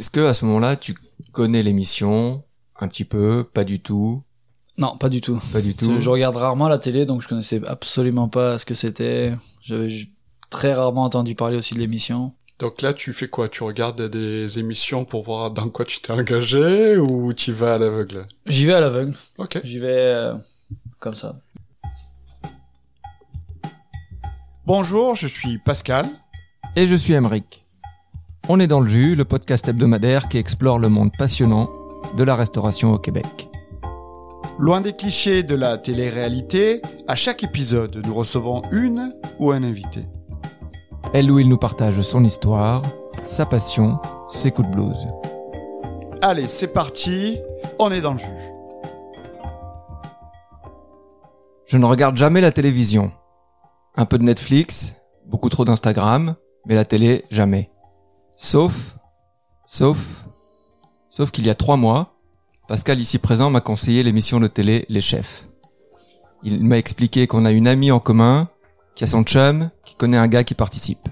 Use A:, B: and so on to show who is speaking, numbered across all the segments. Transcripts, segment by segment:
A: Est-ce que à ce moment-là, tu connais l'émission un petit peu, pas du tout,
B: Non, pas du tout.
A: pas du tout.
B: Je regarde rarement la télé, donc je connaissais absolument pas ce que c'était. J'avais très rarement entendu parler aussi de l'émission.
C: Donc là, tu fais quoi? Tu regardes des émissions pour voir dans quoi tu t'es engagé ou tu vas à l'aveugle?
B: J'y vais à l'aveugle.
C: Ok.
B: J'y vais euh, comme ça.
D: Bonjour, je suis Pascal.
A: Et je suis Emeric. On est dans le jus, le podcast hebdomadaire qui explore le monde passionnant de la restauration au Québec.
D: Loin des clichés de la télé-réalité, à chaque épisode, nous recevons une ou un invité.
A: Elle où il nous partage son histoire, sa passion, ses coups de blues.
D: Allez, c'est parti, on est dans le jus.
A: Je ne regarde jamais la télévision. Un peu de Netflix, beaucoup trop d'Instagram, mais la télé, jamais. Sauf, sauf, sauf qu'il y a trois mois, Pascal ici présent m'a conseillé l'émission de télé Les Chefs. Il m'a expliqué qu'on a une amie en commun, qui a son chum, qui connaît un gars qui participe.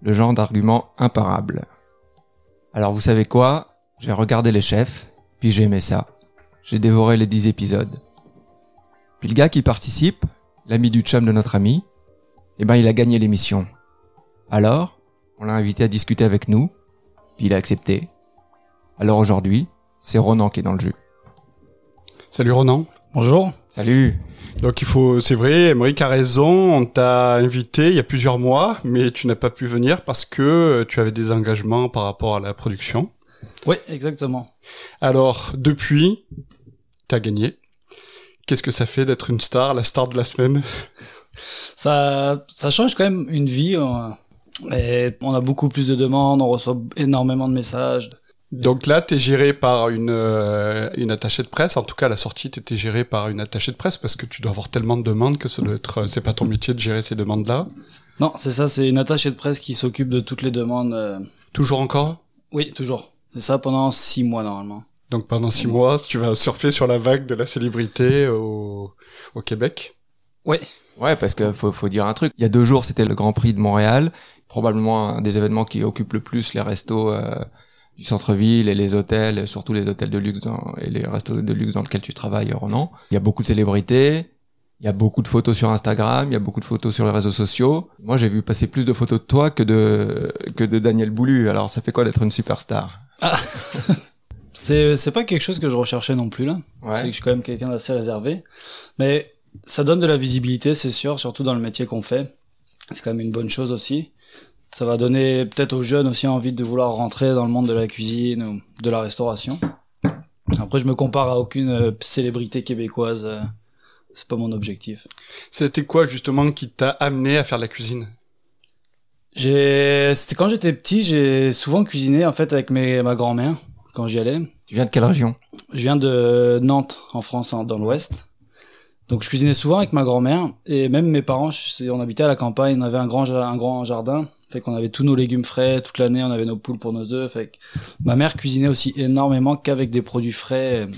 A: Le genre d'argument imparable. Alors vous savez quoi? J'ai regardé Les Chefs, puis j'ai aimé ça. J'ai dévoré les dix épisodes. Puis le gars qui participe, l'ami du chum de notre ami, eh ben il a gagné l'émission. Alors, on l'a invité à discuter avec nous, puis il a accepté. Alors aujourd'hui, c'est Ronan qui est dans le jus.
C: Salut Ronan.
B: Bonjour.
A: Salut
C: Donc il faut, c'est vrai, Emeric a raison, on t'a invité il y a plusieurs mois, mais tu n'as pas pu venir parce que tu avais des engagements par rapport à la production.
B: Oui, exactement.
C: Alors, depuis, t'as gagné. Qu'est-ce que ça fait d'être une star, la star de la semaine?
B: Ça, ça change quand même une vie. euh, Et on a beaucoup plus de demandes, on reçoit énormément de messages.
C: Donc là, t'es géré par une, euh, une attachée de presse. En tout cas, à la sortie, t'étais géré par une attachée de presse parce que tu dois avoir tellement de demandes que ça doit être, c'est pas ton métier de gérer ces demandes-là.
B: Non, c'est ça, c'est une attachée de presse qui s'occupe de toutes les demandes. euh,
C: Toujours encore?
B: Oui, toujours. C'est ça pendant six mois normalement.
C: Donc pendant six mois, tu vas surfer sur la vague de la célébrité au, au Québec?
B: Oui,
A: Ouais, parce que faut, faut dire un truc. Il y a deux jours, c'était le Grand Prix de Montréal, probablement un des événements qui occupe le plus les restos euh, du centre-ville et les hôtels, surtout les hôtels de luxe dans- et les restos de luxe dans lesquels tu travailles, Ronan. Il y a beaucoup de célébrités, il y a beaucoup de photos sur Instagram, il y a beaucoup de photos sur les réseaux sociaux. Moi, j'ai vu passer plus de photos de toi que de que de Daniel Boulu. Alors, ça fait quoi d'être une superstar?
B: C'est c'est pas quelque chose que je recherchais non plus là. C'est que je suis quand même quelqu'un d'assez réservé. Mais ça donne de la visibilité, c'est sûr, surtout dans le métier qu'on fait. C'est quand même une bonne chose aussi. Ça va donner peut-être aux jeunes aussi envie de vouloir rentrer dans le monde de la cuisine ou de la restauration. Après, je me compare à aucune euh, célébrité québécoise. euh, C'est pas mon objectif.
C: C'était quoi justement qui t'a amené à faire de la cuisine?
B: J'ai, c'était quand j'étais petit, j'ai souvent cuisiné en fait avec mes, ma grand-mère quand j'y allais.
A: Tu viens de quelle région?
B: Je viens de Nantes, en France, dans l'Ouest. Donc je cuisinais souvent avec ma grand-mère et même mes parents, je- on habitait à la campagne, on avait un grand, un grand jardin, fait qu'on avait tous nos légumes frais toute l'année, on avait nos poules pour nos œufs, fait que ma mère cuisinait aussi énormément qu'avec des produits frais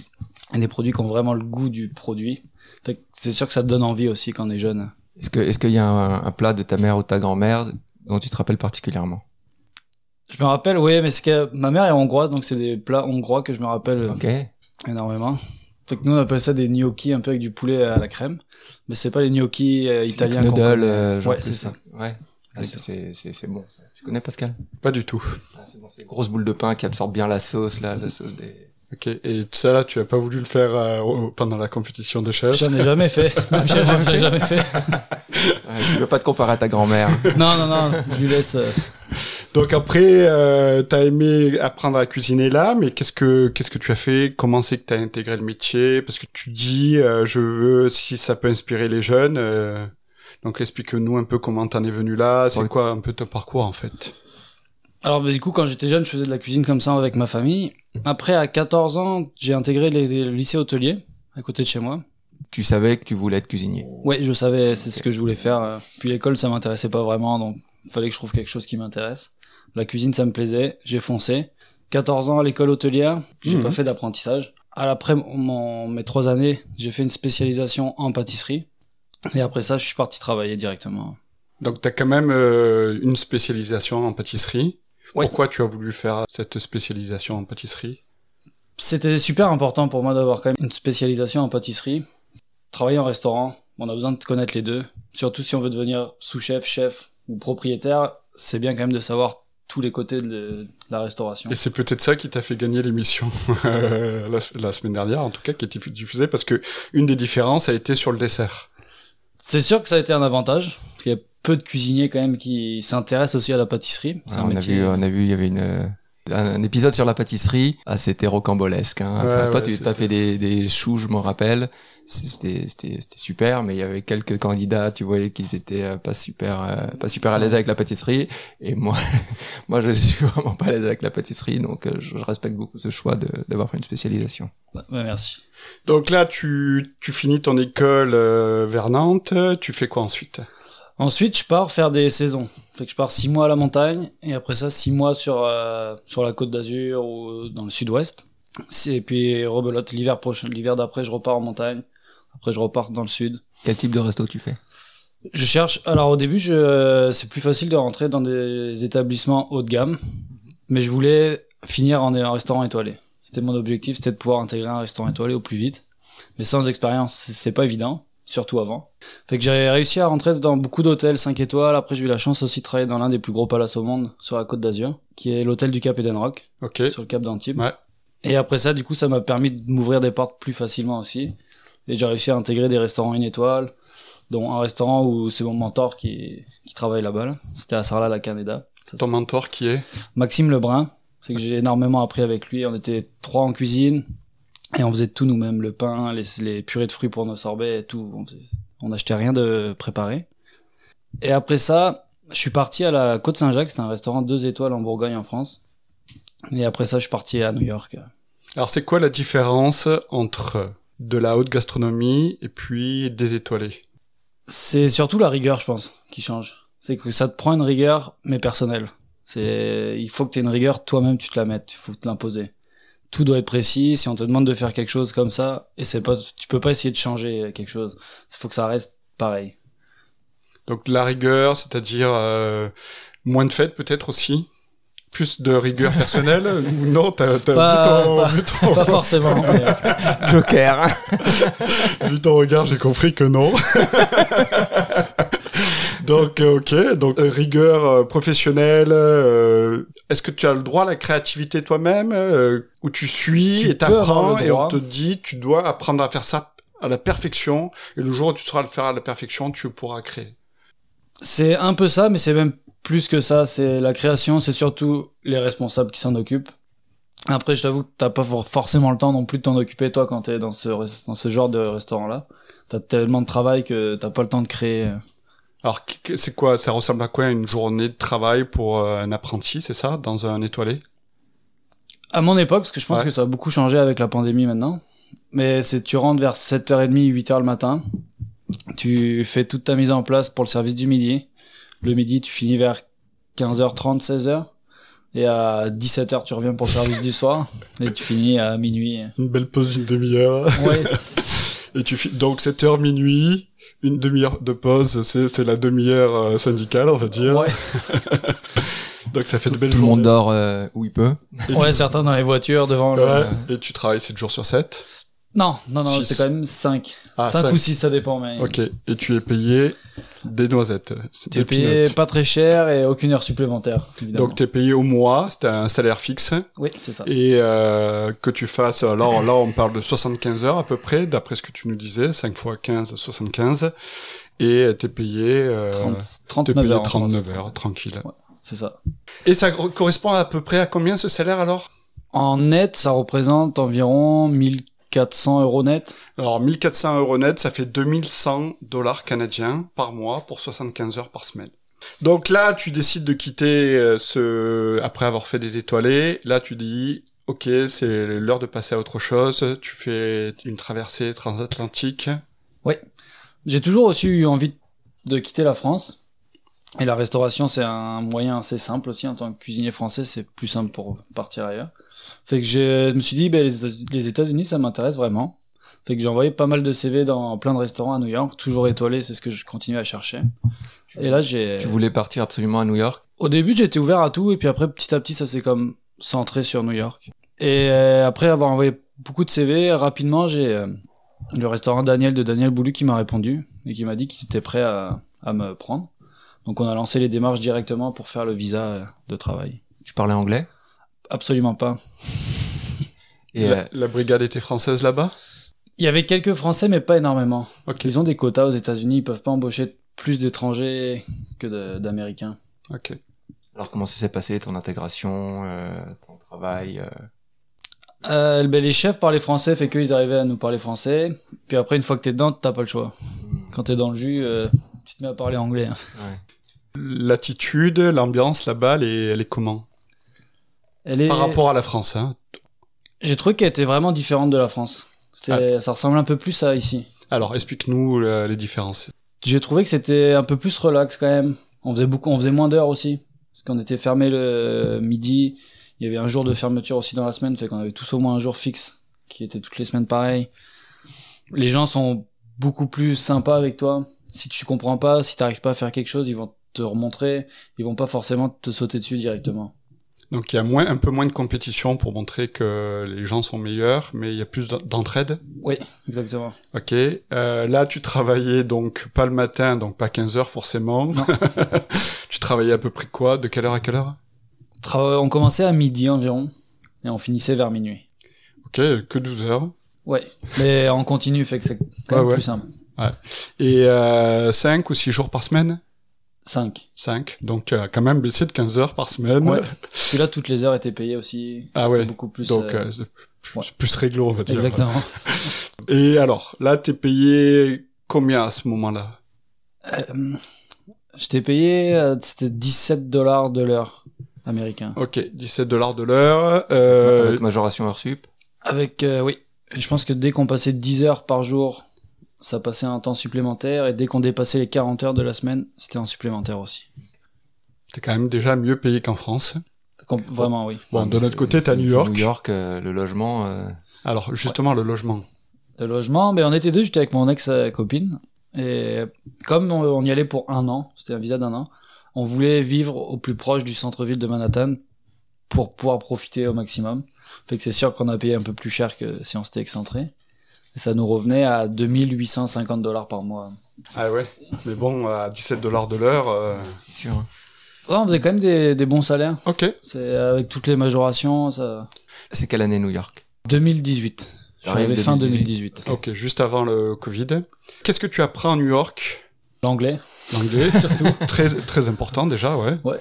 B: et des produits qui ont vraiment le goût du produit. Fait que c'est sûr que ça te donne envie aussi quand on est jeune.
A: Est-ce que est-ce qu'il y a un, un plat de ta mère ou de ta grand-mère dont tu te rappelles particulièrement?
B: Je me rappelle, oui, mais c'est que ma mère est hongroise, donc c'est des plats hongrois que je me rappelle énormément. Que nous on appelle ça des gnocchis un peu avec du poulet à la crème, mais c'est pas les gnocchis euh, italiens qu'on connaît.
A: euh, genre
B: ouais, c'est ça.
A: Ouais.
B: C'est
A: C'est- bon. Ça. Tu connais Pascal?
C: Pas du tout.
A: Ah, c'est bon, c'est une grosse boule de pain qui absorbe bien la sauce, là, la sauce des.
C: Ok. Et ça là, tu as pas voulu le faire euh, au- pendant la compétition des chefs?
B: J'en ai jamais fait. Même j'ai jamais, jamais fait.
A: Ouais, tu veux pas te comparer à ta grand-mère.
B: Non, non, non, je lui laisse.
C: Donc après, euh, t'as aimé apprendre à cuisiner là, mais qu'est-ce que qu'est-ce que tu as fait? Comment c'est que t'as intégré le métier? Parce que tu dis, euh, je veux si ça peut inspirer les jeunes. euh, donc explique-nous un peu comment t'en es venu là. C'est
A: Ouais.
C: quoi un peu ton parcours en fait?
B: Alors, bah, du coup, quand j'étais jeune, je faisais de la cuisine comme ça avec ma famille. Après, à 14 ans, j'ai intégré les- les- le lycée hôtelier, à côté de chez moi.
A: tu savais que tu voulais être cuisinier?
B: Ouais, je savais, c'est ce que je voulais faire. euh. Puis l'école, ça m'intéressait pas vraiment, donc il fallait que je trouve quelque chose qui m'intéresse. La cuisine, ça me plaisait, j'ai foncé. 14 ans à l'école hôtelière, j'ai
C: Mhm.
B: pas fait d'apprentissage. Après mon, mes trois années, j'ai fait une spécialisation en pâtisserie. Et après ça, je suis parti travailler directement.
C: Donc t'as quand même euh, une spécialisation en pâtisserie. Pourquoi tu as voulu faire cette spécialisation en pâtisserie?
B: C'était super important pour moi d'avoir quand même une spécialisation en pâtisserie. Travailler en restaurant, on a besoin de connaître les deux. Surtout si on veut devenir sous-chef, chef ou propriétaire, c'est bien quand même de savoir tous les côtés de, la restauration.
C: Et c'est peut-être ça qui t'a fait gagner l'émission euh, la, semaine dernière, en tout cas, qui était diffusée, parce que une des différences a été sur le dessert.
B: C'est sûr que ça a été un avantage, parce qu'il y a peu de cuisiniers quand même qui s'intéressent aussi à la pâtisserie.
A: On, a vu, on a vu, il y avait une un épisode sur la pâtisserie, ah, c'était rocambolesque. Hein. toi, tu as fait des, des choux, je m'en rappelle. C'était super, mais il y avait quelques candidats, tu voyais qu'ils étaient euh, pas super euh, pas super à l'aise avec la pâtisserie. Et moi, moi, je suis vraiment pas à l'aise avec la pâtisserie, donc euh, je, respecte beaucoup ce choix d'avoir fait une spécialisation.
B: Ouais, merci.
C: Donc là, tu, tu finis ton école vers Nantes. Tu fais quoi ensuite?
B: Ensuite, je pars faire des saisons. Fait que je pars six mois à la montagne et après ça six mois sur euh, sur la côte d'Azur ou dans le sud-ouest. Et puis rebelote l'hiver prochain, l'hiver d'après, je repars en montagne. Après, je repars dans le sud.
A: Quel type de resto tu fais?
B: Je cherche. Alors au début, je, c'est plus facile de rentrer dans des établissements haut de gamme, mais je voulais finir en un restaurant étoilé. C'était mon objectif, c'était de pouvoir intégrer un restaurant étoilé au plus vite. Mais sans expérience, c'est pas évident surtout avant. Fait que j'ai réussi à rentrer dans beaucoup d'hôtels 5 étoiles. Après, j'ai eu la chance aussi de travailler dans l'un des plus gros palaces au monde sur la côte d'Azur, qui est l'hôtel du Cap Edenrock,
C: okay.
B: sur le Cap d'Antibes.
C: Ouais.
B: Et après ça, du coup, ça m'a permis de m'ouvrir des portes plus facilement aussi. Et j'ai réussi à intégrer des restaurants une étoile, dont un restaurant où c'est mon mentor qui, qui travaille là-bas. C'était à Sarlat, la Canada.
C: Ton mentor qui est?
B: Maxime Lebrun. C'est que j'ai énormément appris avec lui. On était trois en cuisine. Et on faisait tout nous-mêmes, le pain, les, les, purées de fruits pour nos sorbets, tout. On, faisait, on achetait rien de préparé. Et après ça, je suis parti à la Côte Saint-Jacques, c'était un restaurant deux étoiles en Bourgogne en France. Et après ça, je suis parti à New York.
C: Alors c'est quoi la différence entre de la haute gastronomie et puis des étoilés?
B: C'est surtout la rigueur, je pense, qui change. C'est que ça te prend une rigueur, mais personnelle. C'est, il faut que tu aies une rigueur, toi-même tu te la mettes, il faut te l'imposer tout doit être précis. Si on te demande de faire quelque chose comme ça, et c'est pas, tu peux pas essayer de changer quelque chose. Il faut que ça reste pareil.
C: Donc la rigueur, c'est-à-dire euh, moins de fêtes peut-être aussi? Plus de rigueur personnelle? Ou non t'as, t'as
B: pas, vu ton, pas, forcément
A: Joker
C: vu ton regard j'ai compris que non donc, euh, ok, donc euh, rigueur euh, professionnelle. Est-ce que tu as le droit à la créativité toi-même, où tu suis et t'apprends et on te dit tu dois apprendre à faire ça à la perfection et le jour où tu sauras le faire à la perfection, tu pourras créer.
B: C'est un peu ça, mais c'est même plus que ça. C'est la création, c'est surtout les responsables qui s'en occupent. Après, je t'avoue que t'as pas forcément le temps non plus de t'en occuper toi quand t'es dans ce dans ce genre de restaurant-là. T'as tellement de travail que t'as pas le temps de créer.
C: Alors, c'est quoi Ça ressemble à quoi une journée de travail pour euh, un apprenti, c'est ça, dans un étoilé?
B: À mon époque, parce que je pense que ça a beaucoup changé avec la pandémie maintenant. Mais c'est tu rentres vers 7h30, 8h le matin. Tu fais toute ta mise en place pour le service du midi. Le midi, tu finis vers 15h30, 16h. Et à 17h, tu reviens pour le service du soir. Et tu finis à minuit.
C: Une belle pause d'une demi-heure.
B: Ouais.
C: et tu donc 7h, minuit une demi-heure de pause, c'est la demi-heure euh, syndicale, on va dire.
B: Ouais.
C: Donc ça fait de belles
A: Tout le monde dort euh, où il peut.
B: ouais, certains dans les voitures devant
C: ouais. Et tu travailles 7 jours sur 7
B: Non, non, non, c'est quand même 5. 5 ah, ou 6, ça dépend. Mais...
C: Ok, et tu es payé des noisettes.
B: Tu es payé pas très cher et aucune heure supplémentaire. Évidemment.
C: Donc tu es payé au mois, c'est un salaire fixe.
B: Oui, c'est ça.
C: Et euh, que tu fasses, alors là on parle de 75 heures à peu près, d'après ce que tu nous disais, 5 x 15, 75. Et tu es payé, euh,
B: 30, 39 heures,
C: 39 heures, tranquille.
B: Ouais, c'est ça.
C: Et ça correspond à peu près à combien ce salaire alors?
B: En net, ça représente environ 1000 1400 euros net
C: Alors 1400 euros net, ça fait 2100 dollars canadiens par mois pour 75 heures par semaine. Donc là, tu décides de quitter euh, ce après avoir fait des étoilés. Là, tu dis OK, c'est l'heure de passer à autre chose. Tu fais une traversée transatlantique.
B: Oui. J'ai toujours aussi eu envie de quitter la France. Et la restauration, c'est un moyen assez simple aussi. En tant que cuisinier français, c'est plus simple pour partir ailleurs. Fait que je me suis dit, ben, les États-Unis, ça m'intéresse vraiment. Fait que j'ai envoyé pas mal de CV dans plein de restaurants à New York, toujours étoilé, c'est ce que je continue à chercher. Et là, j'ai.
A: Tu voulais partir absolument à New York?
B: Au début, j'étais ouvert à tout, et puis après, petit à petit, ça s'est comme centré sur New York. Et euh, après avoir envoyé beaucoup de CV, rapidement, j'ai euh, le restaurant Daniel de Daniel Boulu qui m'a répondu et qui m'a dit qu'il était prêt à, à me prendre. Donc on a lancé les démarches directement pour faire le visa de travail.
A: Tu parlais anglais?
B: Absolument pas.
C: Et la, la brigade était française là-bas?
B: Il y avait quelques Français, mais pas énormément. Ils ont des quotas aux États-Unis, ils peuvent pas embaucher plus d'étrangers que d'Américains.
C: Ok.
A: Alors comment ça s'est passé ton intégration, euh, ton travail euh...
B: Euh, ben, les chefs parlaient français, fait qu'ils arrivaient à nous parler français. Puis après, une fois que t'es dedans, t'as pas le choix. Hmm. Quand t'es dans le jus, euh, tu te mets à parler anglais. Ouais.
C: L'attitude, l'ambiance là-bas, elle est comment? Elle est... Par rapport à la France, hein
B: J'ai trouvé qu'elle était vraiment différente de la France. Ah. Ça ressemble un peu plus à ici.
C: Alors, explique-nous les différences.
B: J'ai trouvé que c'était un peu plus relax quand même. On faisait beaucoup, on faisait moins d'heures aussi. Parce qu'on était fermé le midi. Il y avait un jour de fermeture aussi dans la semaine, fait qu'on avait tous au moins un jour fixe, qui était toutes les semaines pareil. Les gens sont beaucoup plus sympas avec toi. Si tu comprends pas, si t'arrives pas à faire quelque chose, ils vont te remontrer. Ils vont pas forcément te sauter dessus directement.
C: Donc il y a moins, un peu moins de compétition pour montrer que les gens sont meilleurs, mais il y a plus d'entraide.
B: Oui, exactement.
C: Ok. Euh, là, tu travaillais donc pas le matin, donc pas 15 heures forcément. tu travaillais à peu près quoi? De quelle heure à quelle heure?
B: On commençait à midi environ et on finissait vers minuit.
C: Ok, que 12 heures.
B: Ouais, mais en continu, fait que c'est quand même plus simple.
C: Ouais. Et euh, 5 ou 6 jours par semaine?
B: 5.
C: 5. Donc tu as quand même baissé de 15 heures par semaine.
B: Ouais. Puis là, toutes les heures étaient payées aussi.
C: Ah ouais.
B: beaucoup plus.
C: Donc euh, euh plus, plus, réglo, on va dire.
B: Exactement.
C: Et alors, là, t'es payé combien à ce moment-là?
B: Euh, Je t'ai payé, euh, c'était 17 dollars de l'heure américain.
C: Ok, 17 dollars de l'heure. Euh...
A: Avec majoration heure sup
B: Avec, euh, oui. Je pense que dès qu'on passait 10 heures par jour ça passait un temps supplémentaire et dès qu'on dépassait les 40 heures de la semaine, c'était un supplémentaire aussi.
C: C'était quand même déjà mieux payé qu'en France.
B: Vraiment, oui.
C: Bon, de notre côté, t'as New York.
A: New York, euh, le logement. Euh...
C: Alors, justement, le logement.
B: Le logement, ben, on était deux, j'étais avec mon ex-copine. Et comme on, y allait pour un an, c'était un visa d'un an, on voulait vivre au plus proche du centre-ville de Manhattan pour pouvoir profiter au maximum. Fait que c'est sûr qu'on a payé un peu plus cher que si on s'était excentré. Et ça nous revenait à 2850 dollars par mois.
C: Ah ouais Mais bon, à 17 dollars de l'heure... Euh,
A: c'est sûr. Hein.
B: Ouais, on faisait quand même des, des bons salaires.
C: Ok.
B: C'est avec toutes les majorations, ça...
A: C'est quelle année New York?
B: 2018. J'arrivais fin 2018.
C: Ok, juste avant le Covid. Qu'est-ce que tu apprends à New York?
B: L'anglais.
C: L'anglais, surtout. très, très important déjà, ouais.
B: Ouais.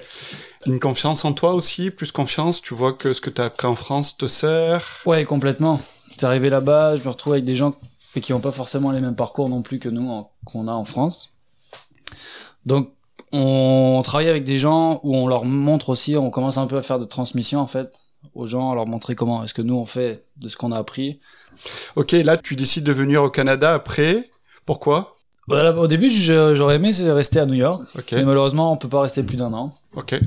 C: Une confiance en toi aussi, plus confiance? Tu vois que ce que tu as appris en France te sert?
B: Ouais, complètement. J'étais arrivé là-bas, je me retrouve avec des gens qui n'ont pas forcément les mêmes parcours non plus que nous, qu'on a en France. Donc, on travaille avec des gens où on leur montre aussi, on commence un peu à faire de transmission en fait aux gens, à leur montrer comment est-ce que nous on fait de ce qu'on a appris.
C: Ok, là tu décides de venir au Canada après. Pourquoi?
B: Bah, Au début, j'aurais aimé rester à New York, mais malheureusement on peut pas rester plus d'un an.
C: Ok.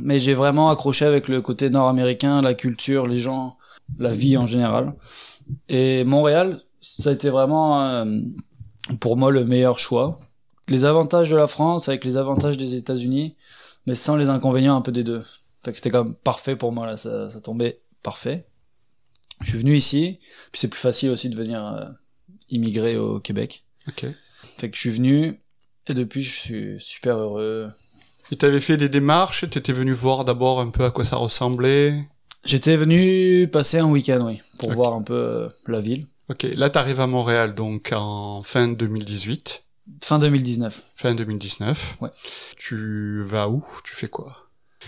B: Mais j'ai vraiment accroché avec le côté nord-américain, la culture, les gens, la vie en général. Et Montréal, ça a été vraiment euh, pour moi le meilleur choix. Les avantages de la France avec les avantages des États-Unis, mais sans les inconvénients un peu des deux. Fait que c'était quand même parfait pour moi là, ça, ça tombait parfait. Je suis venu ici, puis c'est plus facile aussi de venir euh, immigrer au Québec.
C: Ok.
B: Fait que je suis venu et depuis je suis super heureux.
C: Et t'avais fait des démarches, t'étais venu voir d'abord un peu à quoi ça ressemblait?
B: J'étais venu passer un week-end, oui, pour voir un peu euh, la ville.
C: Ok, là t'arrives à Montréal donc en fin 2018.
B: Fin 2019.
C: Fin 2019.
B: Ouais.
C: Tu vas où? Tu fais quoi?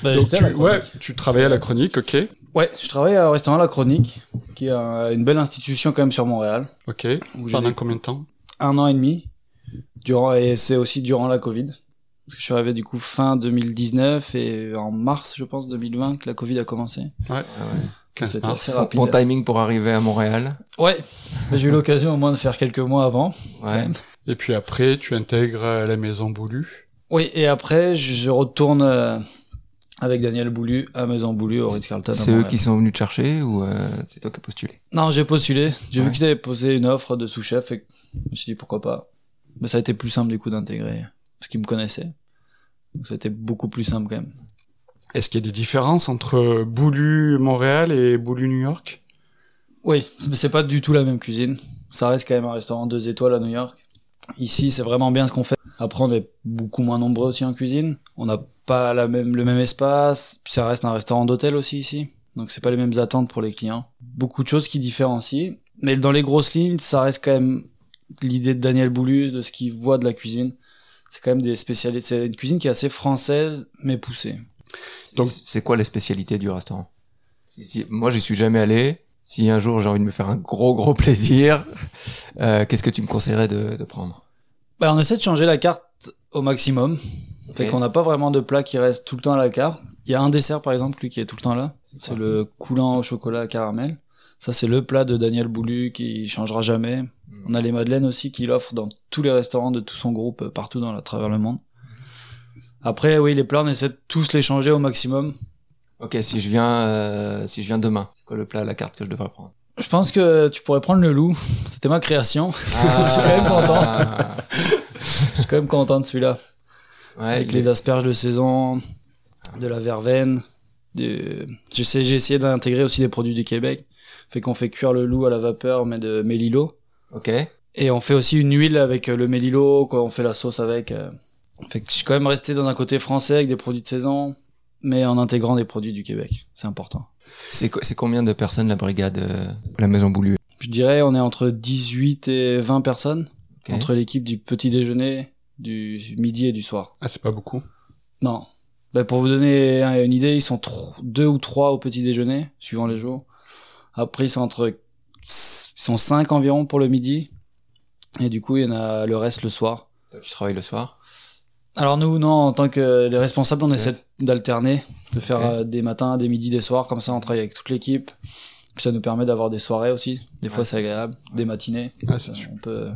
B: Bah,
C: Donc tu, ouais, tu travailles à la Chronique, ok.
B: Ouais, je travaille au restaurant La Chronique, qui est une belle institution quand même sur Montréal.
C: Ok. Pendant combien de temps?
B: Un an et demi. Durant et c'est aussi durant la Covid. Parce que je suis arrivé du coup fin 2019 et en mars, je pense, 2020 que la Covid a commencé.
C: Ouais. ouais.
A: C'était assez rapide. Bon timing pour arriver à Montréal.
B: Ouais. J'ai eu l'occasion au moins de faire quelques mois avant.
A: Ouais.
C: Et puis après, tu intègres la maison Boulu.
B: Oui, et après, je retourne euh, avec Daniel Boulu à Maison Boulu au Ritz-Carlton.
A: C'est eux qui sont venus te chercher ou euh, c'est toi qui as postulé?
B: Non, j'ai postulé. J'ai vu qu'ils avaient posé une offre de sous-chef et je me suis dit pourquoi pas. Mais ça a été plus simple du coup d'intégrer parce qu'ils me connaissaient. Donc c'était beaucoup plus simple quand même.
C: Est-ce qu'il y a des différences entre Boulu Montréal et Boulu New York?
B: Oui, mais c'est pas du tout la même cuisine. Ça reste quand même un restaurant deux étoiles à New York. Ici, c'est vraiment bien ce qu'on fait. Après, on est beaucoup moins nombreux aussi en cuisine. On n'a pas la même, le même espace. Ça reste un restaurant d'hôtel aussi ici. Donc c'est pas les mêmes attentes pour les clients. Beaucoup de choses qui différencient. Mais dans les grosses lignes, ça reste quand même l'idée de Daniel Boulus, de ce qu'il voit de la cuisine. C'est quand même des spécialités. C'est une cuisine qui est assez française, mais poussée.
A: Donc, c'est quoi les spécialités du restaurant? Si, Moi, j'y suis jamais allé. Si un jour j'ai envie de me faire un gros gros plaisir, euh, qu'est-ce que tu me conseillerais de, de prendre?
B: Bah, on essaie de changer la carte au maximum. Fait qu'on n'a pas vraiment de plat qui reste tout le temps à la carte. Il y a un dessert par exemple, lui qui est tout le temps là. C'est le coulant au chocolat caramel. Ça c'est le plat de Daniel Boulu qui changera jamais. On a les madeleines aussi qu'il offre dans tous les restaurants de tout son groupe euh, partout dans à travers le monde. Après, oui, les plats, on essaie de tous les changer au maximum.
A: Ok, si je viens, euh, si je viens demain, c'est quoi le plat à la carte que je devrais prendre?
B: Je pense que tu pourrais prendre le loup. C'était ma création. Ah. je suis quand même content. je suis quand même content de celui-là. Ouais, Avec les asperges de saison, de la verveine. J'ai essayé d'intégrer aussi des produits du Québec. Fait qu'on fait cuire le loup à la vapeur, mais de mélilo.
A: Ok.
B: Et on fait aussi une huile avec le mélilo, quoi. On fait la sauce avec. Euh. Fait que je suis quand même resté dans un côté français avec des produits de saison, mais en intégrant des produits du Québec. C'est important.
A: C'est combien de personnes la brigade euh, la Maison Boulu
B: Je dirais on est entre 18 et 20 personnes entre l'équipe du petit déjeuner, du midi et du soir.
C: Ah, c'est pas beaucoup.
B: Non. Ben, pour vous donner une idée, ils sont deux ou trois au petit déjeuner, suivant les jours. Après, ils sont entre, ils sont cinq environ pour le midi. Et du coup, il y en a le reste le soir.
A: Tu travailles le soir?
B: Alors nous, non, en tant que les responsables, on essaie d'alterner, de faire euh, des matins, des midis, des soirs, comme ça on travaille avec toute l'équipe. Puis ça nous permet d'avoir des soirées aussi. Des fois c'est agréable, des matinées. on peut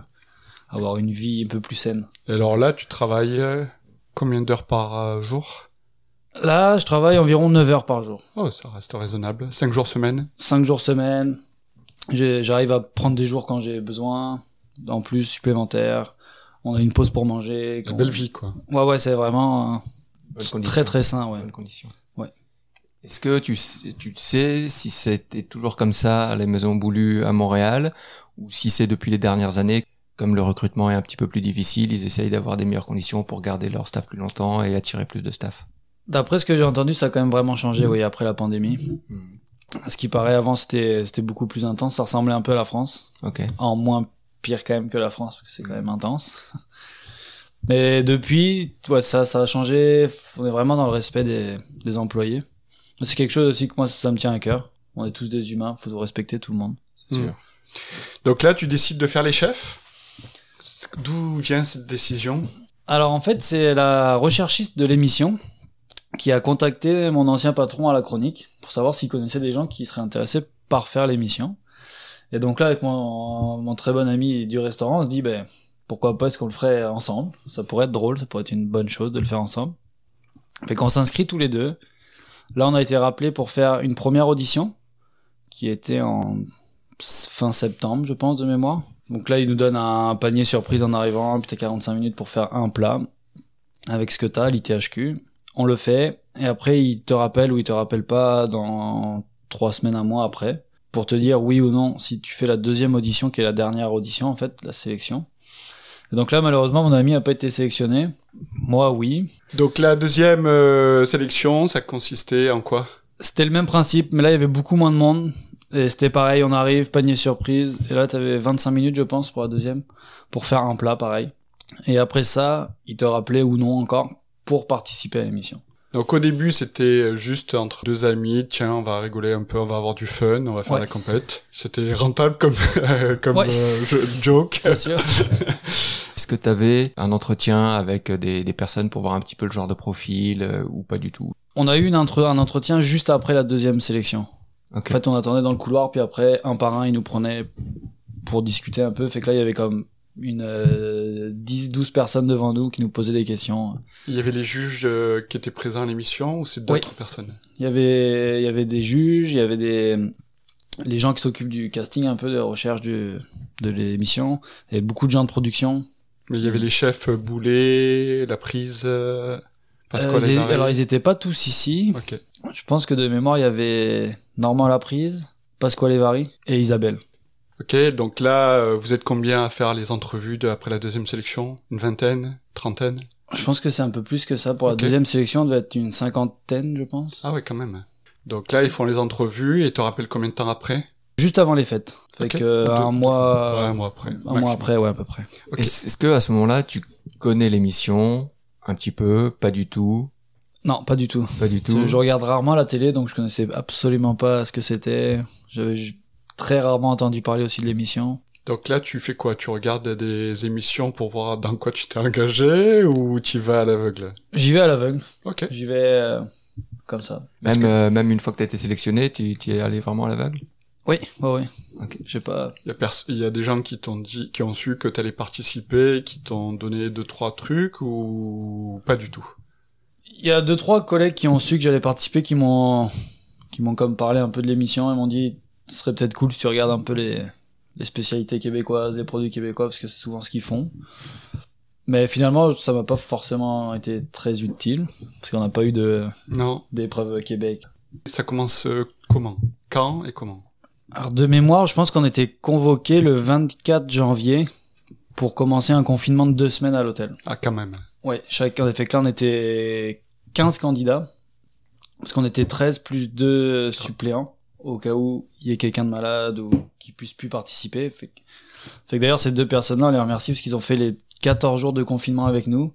B: avoir une vie un peu plus saine.
C: Et alors là, tu travailles euh, combien d'heures par euh, jour?
B: Là, je travaille environ 9 heures par jour.
C: Oh, ça reste raisonnable. 5 jours semaine?
B: 5 jours semaine. J'arrive à prendre des jours quand j'ai besoin, en plus supplémentaires on a une pause pour manger.
C: Une belle vie, quoi.
B: Ouais, ouais, c'est vraiment très très sain, ouais.
A: Bonne condition. Ouais. Est-ce que tu, tu sais si c'était toujours comme ça à la Maison Boulu à Montréal ou si c'est depuis les dernières années, comme le recrutement est un petit peu plus difficile, ils essayent d'avoir des meilleures conditions pour garder leur staff plus longtemps et attirer plus de staff?
B: D'après ce que j'ai entendu, ça a quand même vraiment changé, oui, après la pandémie. Hmm. Ce qui paraît avant, c'était c'était beaucoup plus intense. Ça ressemblait un peu à la France.
A: Ok.
B: En moins pire quand même que la France parce que c'est quand même intense. Mais depuis, ouais, ça, ça a changé. On est vraiment dans le respect des, des employés. C'est quelque chose aussi que moi, ça me tient à cœur. On est tous des humains, faut respecter tout le monde.
A: C'est sûr. Hmm.
C: Donc là, tu décides de faire les chefs? D'où vient cette décision?
B: Alors en fait, c'est la recherchiste de l'émission qui a contacté mon ancien patron à la chronique pour savoir s'il connaissait des gens qui seraient intéressés par faire l'émission. Et donc là, avec mon, mon très bon ami du restaurant, on se dit, ben, pourquoi pas est-ce qu'on le ferait ensemble? Ça pourrait être drôle, ça pourrait être une bonne chose de le faire ensemble. Fait qu'on s'inscrit tous les deux. Là, on a été rappelé pour faire une première audition, qui était en fin septembre, je pense, de mémoire. Donc là, il nous donne un panier surprise en arrivant, puis t'as 45 minutes pour faire un plat, avec ce que t'as, l'ITHQ. On le fait, et après, il te rappelle ou il te rappelle pas dans trois semaines, un mois après pour te dire oui ou non si tu fais la deuxième audition qui est la dernière audition en fait, la sélection. Et donc là malheureusement mon ami a pas été sélectionné. Moi oui.
C: Donc la deuxième euh, sélection, ça consistait en quoi?
B: C'était le même principe, mais là il y avait beaucoup moins de monde. Et c'était pareil, on arrive, panier surprise. Et là, t'avais 25 minutes, je pense, pour la deuxième, pour faire un plat pareil. Et après ça, il te rappelait ou non encore pour participer à l'émission.
C: Donc au début, c'était juste entre deux amis. Tiens, on va rigoler un peu, on va avoir du fun, on va faire la compète. C'était rentable comme comme euh, joke.
B: C'est sûr.
A: Est-ce que tu avais un entretien avec des, des, personnes pour voir un petit peu le genre de profil euh, ou pas du tout?
B: On a eu une un entretien juste après la deuxième sélection. En fait, on attendait dans le couloir, puis après, un par un, ils nous prenaient pour discuter un peu. Fait que là, il y avait comme une 10-12 personnes devant nous qui nous posaient des questions.
C: Il y avait les juges qui étaient présents à l'émission ou c'est d'autres personnes?
B: Il y avait il y avait des juges, il y avait des les gens qui s'occupent du casting un peu de recherche du, de l'émission et beaucoup de gens de production.
C: Mais il y avait les chefs Boulet, la prise. Euh,
B: euh alors ils étaient pas tous ici. Je pense que de mémoire il y avait Normand la prise, Pasquale Vary et Isabelle.
C: Ok, donc là euh, vous êtes combien à faire les entrevues de, après la deuxième sélection? Une vingtaine, trentaine?
B: Je pense que c'est un peu plus que ça pour la deuxième sélection, devait être une cinquantaine, je pense.
C: Ah ouais, quand même. Donc là, ils font les entrevues et te rappellent combien de temps après?
B: Juste avant les fêtes. Fait que un mois.
C: Ouais, un mois après.
B: Un mois après, ouais, à peu près.
A: Est-ce que à ce moment-là, tu connais l'émission? Un petit peu, pas du tout?
B: Non, pas du tout.
A: Pas du tout.
B: Je regarde rarement la télé, donc je connaissais absolument pas ce que c'était. J'avais très rarement entendu parler aussi de l'émission.
C: Donc là, tu fais quoi? Tu regardes des émissions pour voir dans quoi tu t'es engagé ou tu vas à l'aveugle?
B: J'y vais à l'aveugle.
C: Ok.
B: J'y vais. Euh, comme ça.
A: Même, euh, même une fois que tu as été sélectionné, tu, tu es allé vraiment à l'aveugle?
B: Oui, oui, oui. Ok. Je sais pas.
C: Il y, a il y a des gens qui t'ont dit, qui ont su que tu allais participer, qui t'ont donné deux, trois trucs ou pas du tout?
B: Il y a deux, trois collègues qui ont su que j'allais participer, qui m'ont, qui m'ont comme parlé un peu de l'émission et m'ont dit, ce serait peut-être cool si tu regardes un peu les, les spécialités québécoises, les produits québécois, parce que c'est souvent ce qu'ils font. Mais finalement, ça m'a pas forcément été très utile, parce qu'on n'a pas eu de
C: non
B: d'épreuve Québec.
C: Ça commence euh, comment? Quand et comment?
B: Alors de mémoire, je pense qu'on était convoqué le 24 janvier pour commencer un confinement de deux semaines à l'hôtel.
C: Ah quand même.
B: Ouais, chacun des fait que là on était 15 candidats, parce qu'on était 13 plus deux suppléants, au cas où il y ait quelqu'un de malade ou qui puisse plus participer. Fait que, fait que d'ailleurs ces deux personnes-là, on les remercie parce qu'ils ont fait les 14 jours de confinement avec nous.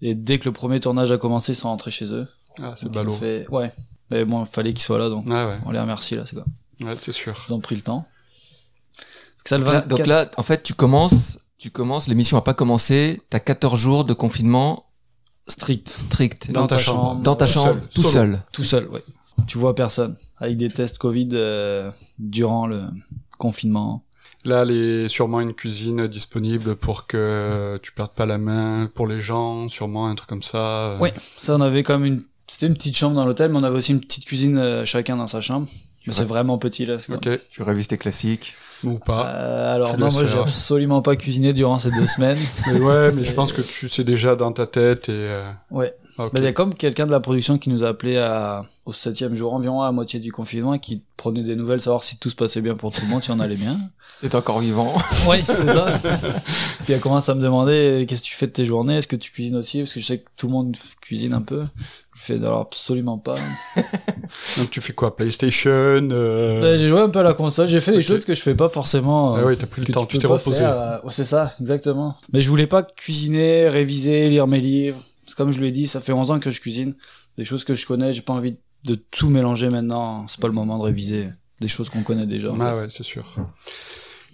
B: Et dès que le premier tournage a commencé, ils sont rentrés chez eux.
C: Ah, c'est ballot.
B: Fait... Ouais. Mais bon, il fallait qu'ils soient là, donc on les remercie, là, c'est quoi.
C: Ouais, c'est sûr.
B: Ils ont pris le temps.
A: Ça, le 24... donc, là, en fait, tu commences, tu commences, l'émission a pas commencé, t'as 14 jours de confinement
B: strict.
A: Strict.
B: Dans, ta, chambre.
A: Dans ta chambre, tout seul.
B: Tout seul, ouais. Tu vois personne. Avec des tests Covid euh, durant le confinement.
C: Là, il y a sûrement une cuisine disponible pour que tu perdes pas la main pour les gens, sûrement un truc comme ça.
B: Oui, ça on avait comme une c'était une petite chambre dans l'hôtel, mais on avait aussi une petite cuisine euh, chacun dans sa chambre. Mais c'est vraiment petit là.
C: Ok.
A: Tu révises tes classiques
C: ou pas
B: euh, Alors non, moi j'ai absolument pas cuisiné durant ces deux semaines.
C: mais ouais, mais je pense que tu sais déjà dans ta tête et. Euh...
B: Ouais. Ah, il y a comme quelqu'un de la production qui nous a appelé à, au septième jour environ à moitié du confinement et qui prenait des nouvelles, savoir si tout se passait bien pour tout le monde, si on allait bien.
A: T'es encore vivant.
B: oui, c'est ça. Puis elle commence à me demander qu'est-ce que tu fais de tes journées, est-ce que tu cuisines aussi, parce que je sais que tout le monde cuisine un peu. Je fais alors absolument pas.
C: Donc tu fais quoi PlayStation euh...
B: J'ai joué un peu à la console, j'ai fait des choses que je fais pas forcément.
C: Ah oui, t'as pris le temps, tu t'es reposé.
B: Euh, c'est ça, exactement. Mais je voulais pas cuisiner, réviser, lire mes livres comme je lui ai dit, ça fait 11 ans que je cuisine. Des choses que je connais, j'ai pas envie de tout mélanger maintenant. C'est pas le moment de réviser des choses qu'on connaît déjà.
C: ah ouais, c'est sûr.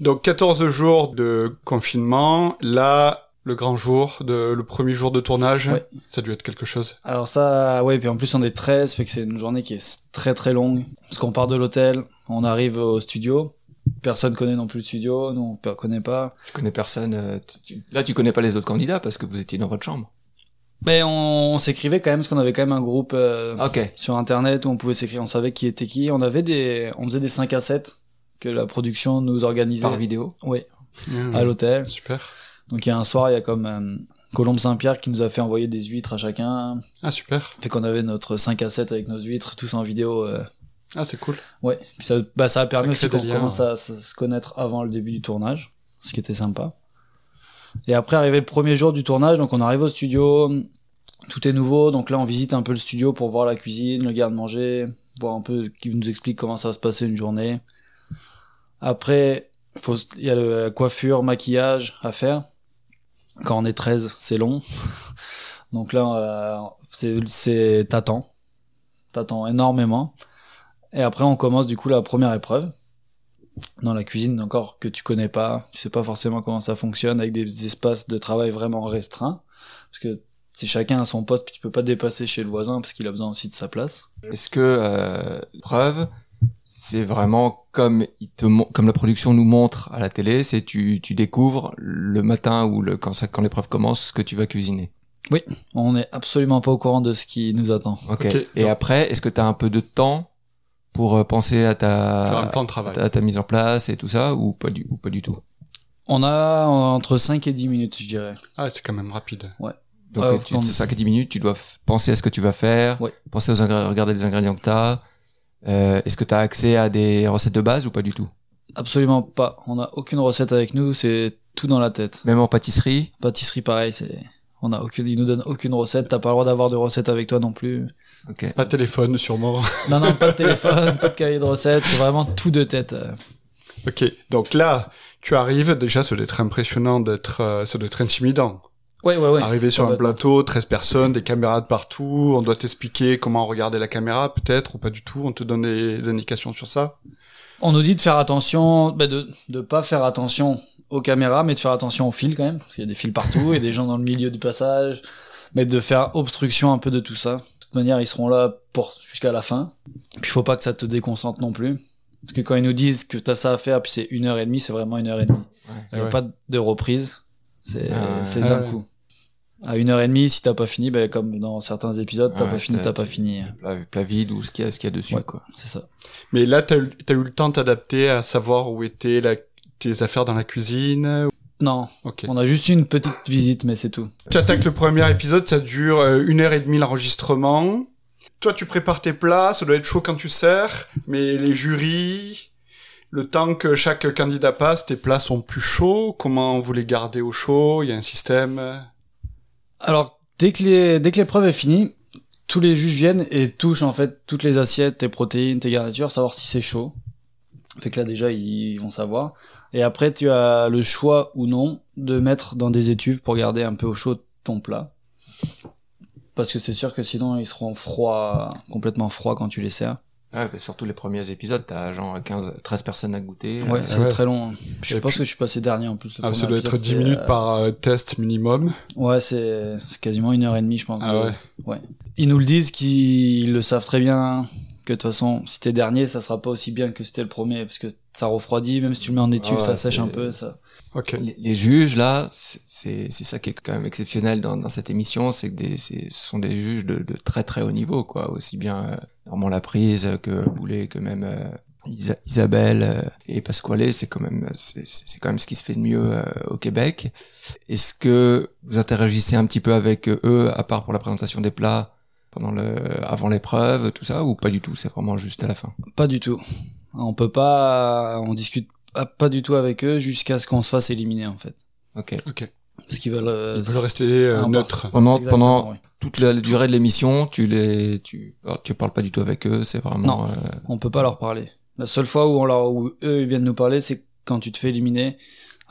C: Donc 14 jours de confinement. Là, le grand jour, de, le premier jour de tournage, ça a dû être quelque chose.
B: Alors ça, ouais, puis en plus on est 13, fait que c'est une journée qui est très très longue. Parce qu'on part de l'hôtel, on arrive au studio, personne connaît non plus le studio, nous on connaît pas.
A: Je connais personne. Euh, là, tu connais pas les autres candidats parce que vous étiez dans votre chambre.
B: Ben on, s'écrivait quand même parce qu'on avait quand même un groupe euh, sur internet où on pouvait s'écrire, on savait qui était qui. On avait des, on faisait des 5 à 7 que la production nous organisait.
A: Par vidéo.
B: Oui. Mmh. à l'hôtel.
C: Super.
B: Donc il y a un soir, il y a comme euh, Colombe Saint-Pierre qui nous a fait envoyer des huîtres à chacun.
C: Ah super.
B: Fait qu'on avait notre 5 à 7 avec nos huîtres, tous en vidéo. Euh...
C: Ah c'est cool.
B: Ouais. Puis ça, bah, ça a permis aussi qu'on commence à se connaître avant le début du tournage, ce qui était sympa. Et après, arrivé le premier jour du tournage, donc on arrive au studio, tout est nouveau, donc là on visite un peu le studio pour voir la cuisine, le garde-manger, voir un peu, qui nous explique comment ça va se passer une journée. Après, il y a la coiffure, maquillage à faire. Quand on est 13, c'est long. donc là, euh, c'est, t'attends. T'attends énormément. Et après, on commence du coup la première épreuve dans la cuisine encore que tu connais pas, tu sais pas forcément comment ça fonctionne avec des espaces de travail vraiment restreints parce que c'est chacun à son poste puis tu peux pas dépasser chez le voisin parce qu'il a besoin aussi de sa place.
A: Est-ce que euh, preuve c'est vraiment comme il te comme la production nous montre à la télé, c'est tu tu découvres le matin ou le quand ça quand l'épreuve commence ce que tu vas cuisiner.
B: Oui, on n'est absolument pas au courant de ce qui nous attend.
A: Ok. Et après, est-ce que tu as un peu de temps pour euh, penser à ta
C: plan de travail.
A: À ta mise en place et tout ça ou pas du ou pas du tout?
B: On a entre 5 et 10 minutes, je dirais.
C: Ah, c'est quand même rapide.
B: Ouais.
A: Donc, euh, tu, 5 et 10 minutes, tu dois penser à ce que tu vas faire,
B: ouais.
A: penser aux ingrédients, regarder les ingrédients que tu as, euh, Est-ce que tu as accès à des recettes de base ou pas du tout?
B: Absolument pas. On n'a aucune recette avec nous, c'est tout dans la tête.
A: Même en pâtisserie?
B: Pâtisserie, pareil, c'est. On a aucune, ils nous donnent aucune recette. T'as pas le droit d'avoir de recette avec toi non plus.
A: Okay.
C: Pas de téléphone, sûrement.
B: Non, non, pas de téléphone, pas de cahier de recettes. C'est vraiment tout de tête.
C: Ok. Donc là, tu arrives. Déjà, ça doit être impressionnant d'être, euh, ça doit être intimidant.
B: Ouais, ouais, ouais.
C: Arriver sur un plateau, 13 personnes, des caméras de partout, on doit t'expliquer comment regarder la caméra, peut-être, ou pas du tout, on te donne des indications sur ça
B: On nous dit de faire attention, bah de, de pas faire attention aux caméras, mais de faire attention aux fils quand même, parce qu'il y a des fils partout, et des gens dans le milieu du passage, mais de faire obstruction un peu de tout ça. De toute manière, ils seront là pour jusqu'à la fin. Puis faut pas que ça te déconcentre non plus. Parce que quand ils nous disent que t'as ça à faire, puis c'est une heure et demie, c'est vraiment une heure et demie. Il n'y a pas de reprise. C'est ah, c'est d'un coup. À une heure et demie, si t'as pas fini, ben, comme dans certains épisodes, t'as pas fini, t'as pas fini.
A: Plat, vide ou ce qu'il y a, ce qu'il y a dessus, quoi.
B: C'est ça.
C: Mais là, t'as eu, as eu le temps de t'adapter à savoir où étaient la, tes affaires dans la cuisine
B: Non. On a juste eu une petite visite, mais c'est tout.
C: Tu attaques le premier épisode, ça dure euh, une heure et demie l'enregistrement. Toi, tu prépares tes plats, ça doit être chaud quand tu sers, mais les jurys, le temps que chaque candidat passe, tes plats sont plus chauds. Comment vous les gardez au chaud? Il y a un système?
B: Alors, dès que l'épreuve est finie, tous les juges viennent et touchent en fait toutes les assiettes, tes protéines, tes garnitures, savoir si c'est chaud. Fait que là déjà ils vont savoir. Et après tu as le choix ou non de mettre dans des étuves pour garder un peu au chaud ton plat. Parce que c'est sûr que sinon ils seront froids, complètement froids quand tu les sers.
A: Ouais, bah, surtout les premiers épisodes, t'as genre 15, 13 personnes à goûter.
B: Ouais, c'est très long. Je pense que je suis passé dernier en plus.
C: ah, ça doit être 10 minutes euh, par euh, test minimum.
B: Ouais, c'est quasiment une heure et demie, je pense.
C: Ah ouais.
B: Ouais. Ils nous le disent qu'ils le savent très bien que de toute façon, si t'es dernier, ça sera pas aussi bien que si t'es le premier, parce que ça refroidit, même si tu le mets en étuve, ça sèche un peu, ça.
C: Okay.
A: Les, les, juges, là, c'est ça qui est quand même exceptionnel dans, dans cette émission, c'est que des, ce sont des juges de, de, très très haut niveau, quoi. Aussi bien euh, Normand Laprise que Boulet, que même euh, Isabelle euh, et Pasquale, c'est quand même c'est quand même ce qui se fait de mieux euh, au Québec. Est-ce que vous interagissez un petit peu avec eux, à part pour la présentation des plats? pendant le avant l'épreuve tout ça ou pas du tout c'est vraiment juste à la fin?
B: Pas du tout on peut pas on discute pas du tout avec eux jusqu'à ce qu'on se fasse éliminer en fait
A: ok
C: ok
B: parce qu'ils veulent euh,
C: ils veulent rester euh, neutres
A: pendant pendant toute la durée de l'émission tu les tu tu parles pas du tout avec eux c'est vraiment
B: non euh... on peut pas leur parler la seule fois où on leur où eux ils viennent nous parler c'est quand tu te fais éliminer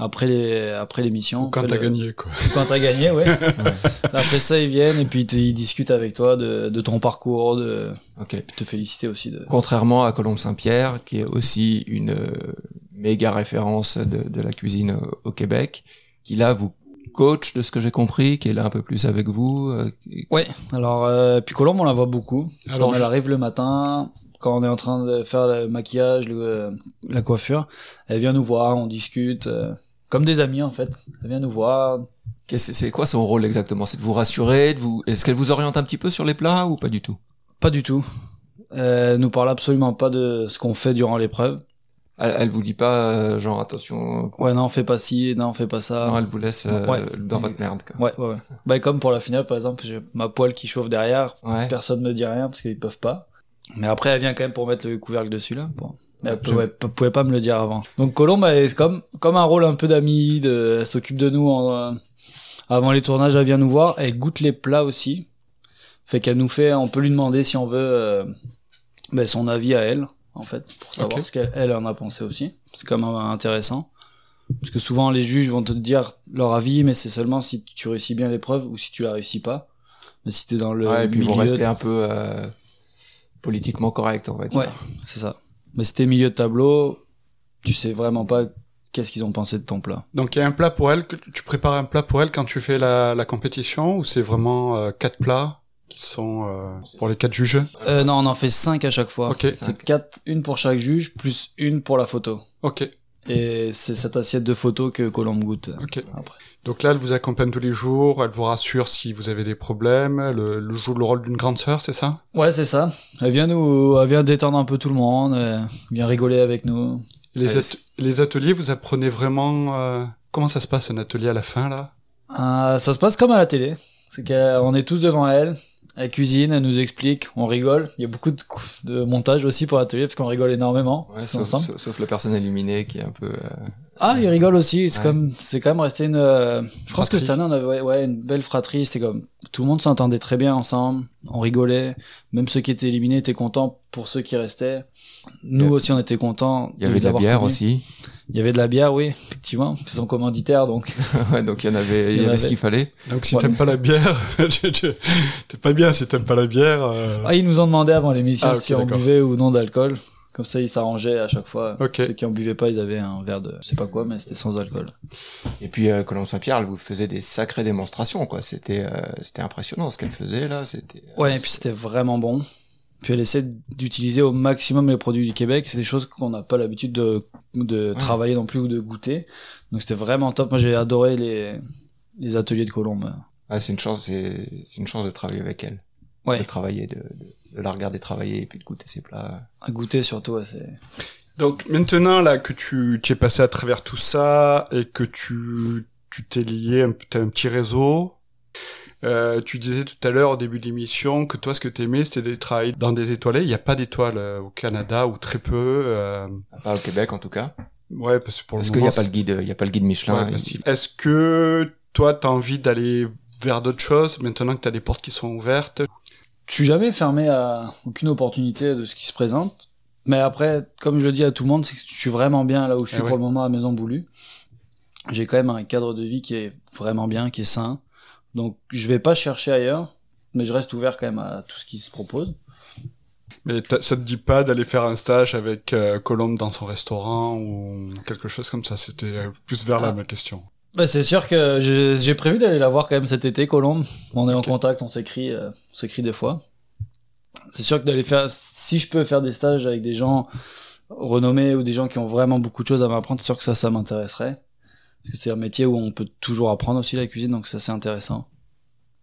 B: après les après l'émission.
C: Quand t'as gagné quoi.
B: Quand t'as gagné, ouais. Après ça, ils viennent et puis ils discutent avec toi de, de ton parcours, de
A: okay.
B: te féliciter aussi. De...
A: Contrairement à Colombe Saint-Pierre, qui est aussi une méga référence de, de la cuisine au, Québec, qui là vous coach de ce que j'ai compris, qui est là un peu plus avec vous. Euh,
B: ouais. Alors euh, puis Colombe, on la voit beaucoup. Alors elle arrive le matin, quand on est en train de faire le maquillage, le, la coiffure, elle vient nous voir, on discute comme des amis en fait. Elle vient nous voir.
A: C'est quoi son rôle exactement? C'est de vous rassurer, de vous. Est-ce qu'elle vous oriente un petit peu sur les plats ou pas du tout?
B: Pas du tout. Elle nous parle absolument pas de ce qu'on fait durant l'épreuve.
A: Elle, elle, vous dit pas euh, genre attention.
B: Ouais non, on fait pas ci, non, on fait pas ça.
A: Non, elle vous laisse euh, dans votre merde.
B: Quoi. Ouais, ouais, ouais. Bah comme pour la finale par exemple, j'ai ma poêle qui chauffe derrière. Ouais. Personne me dit rien parce qu'ils peuvent pas. Mais après, elle vient quand même pour mettre le couvercle dessus là. Bon. Mais elle pouvait, pouvait, pas me le dire avant. Donc Colombe, c'est comme comme un rôle un peu d'amie. De, elle s'occupe de nous en, euh, avant les tournages. Elle vient nous voir. Elle goûte les plats aussi. Fait qu'elle nous fait. On peut lui demander si on veut euh, ben, son avis à elle, en fait, pour savoir ce qu'elle en a pensé aussi. C'est quand même intéressant. Parce que souvent les juges vont te dire leur avis, mais c'est seulement si tu réussis bien l'épreuve ou si tu la réussis pas. Mais si t'es dans le
A: ouais, et puis ils vont rester un peu euh, politiquement correct, on va dire.
B: Ouais, c'est ça. Mais si t'es milieu de tableau, tu sais vraiment pas qu'est-ce qu'ils ont pensé de ton plat.
C: Donc il y a un plat pour elle, que tu prépares un plat pour elle quand tu fais la, la compétition ou c'est vraiment euh, quatre plats qui sont euh, pour les quatre juges
B: euh, Non, on en fait cinq à chaque fois.
C: Ok.
B: C'est quatre, une pour chaque juge, plus une pour la photo.
C: Ok.
B: Et c'est cette assiette de photos que Colombe goûte
C: Ok.
B: après.
C: Donc là, elle vous accompagne tous les jours, elle vous rassure si vous avez des problèmes, elle, elle joue le rôle d'une grande sœur, c'est ça?
B: Ouais, c'est ça. Elle vient nous, elle vient détendre un peu tout le monde, elle vient rigoler avec nous.
C: les,
A: Ouais,
C: at- les ateliers, vous apprenez vraiment... euh, Comment ça se passe un atelier à la fin, là?
B: Euh, ça se passe comme à la télé. C'est qu'on est tous devant elle. Elle cuisine, elle nous explique, on rigole. Il y a beaucoup de, de montage aussi pour l'atelier parce qu'on rigole énormément.
A: Ouais, sauf,
B: ensemble.
A: sauf, sauf la personne éliminée qui est un peu. euh,
B: Ah, il rigole aussi. C'est
A: Ouais.
B: comme, c'est quand même resté une. euh, je pense que cette année on avait ouais, une belle fratrie. C'était comme tout le monde s'entendait très bien ensemble. On rigolait. Même ceux qui étaient éliminés étaient contents pour ceux qui restaient. Nous aussi on était contents.
A: Il y avait de la bière
B: connus.
A: aussi.
B: Il y avait de la bière, oui, effectivement. Ils sont commanditaires donc.
A: ouais, donc il y en avait, il y avait ce qu'il fallait.
C: Donc si
B: Ouais.
C: t'aimes pas la bière, t'es pas bien si t'aimes pas la bière. euh,
B: Ah, ils nous ont demandé avant l'émission
C: Ah,
B: si on buvait ou non d'alcool. Comme ça, ils s'arrangeaient à chaque fois.
C: Ok.
B: Ceux qui en buvaient pas, ils avaient un verre de, je sais pas quoi, mais c'était sans alcool.
A: Et puis euh, Colombe Saint-Pierre, elle vous faisait des sacrées démonstrations, quoi. C'était, euh, c'était impressionnant ce qu'elle faisait là. C'était. euh,
B: Ouais, et puis c'était vraiment bon. Puis elle essaie d'utiliser au maximum les produits du Québec. C'est des choses qu'on n'a pas l'habitude de, de travailler non plus ou de goûter. Donc c'était vraiment top. Moi, j'ai adoré les, les ateliers de Colombe.
A: Ah, c'est une chance, c'est, c'est une chance de travailler avec elle.
B: Ouais.
A: De travailler, de, de, de la regarder travailler et puis de goûter ses plats.
B: À goûter surtout, ouais, c'est...
C: Donc maintenant là que tu, tu es passé à travers tout ça et que tu tu t'es lié, t'as un petit réseau. Euh, tu disais tout à l'heure au début de l'émission que toi ce que t'aimais c'était de travailler dans des étoilés. Il n'y a pas d'étoiles euh, au Canada ou très peu. Euh,
A: Pas au Québec en tout cas.
C: ouais parce que pour le
A: Parce qu'il n'y
C: moment.
A: a pas le guide, il y a pas le guide Michelin.
C: Ouais, Est-ce que toi t'as envie d'aller vers d'autres choses maintenant que t'as des portes qui sont ouvertes?
B: Je suis jamais fermé à aucune opportunité de ce qui se présente. Mais après, comme je le dis à tout le monde, c'est que je suis vraiment bien là où je suis
C: Eh ouais.
B: pour le moment à Maison Boulue. J'ai quand même un cadre de vie qui est vraiment bien, qui est sain. Donc je vais pas chercher ailleurs, mais je reste ouvert quand même à tout ce qui se propose.
C: Mais ça te dit pas d'aller faire un stage avec euh, Colombe dans son restaurant ou quelque chose comme ça? C'était plus vers là
B: Ah.
C: ma question.
B: Bah, c'est sûr que j'ai prévu d'aller la voir quand même cet été, Colombe. On est en contact, on s'écrit, euh, on s'écrit des fois. C'est sûr que d'aller faire, si je peux faire des stages avec des gens renommés ou des gens qui ont vraiment beaucoup de choses à m'apprendre, c'est sûr que ça, ça m'intéresserait. Parce que c'est un métier où on peut toujours apprendre aussi la cuisine, donc ça c'est intéressant.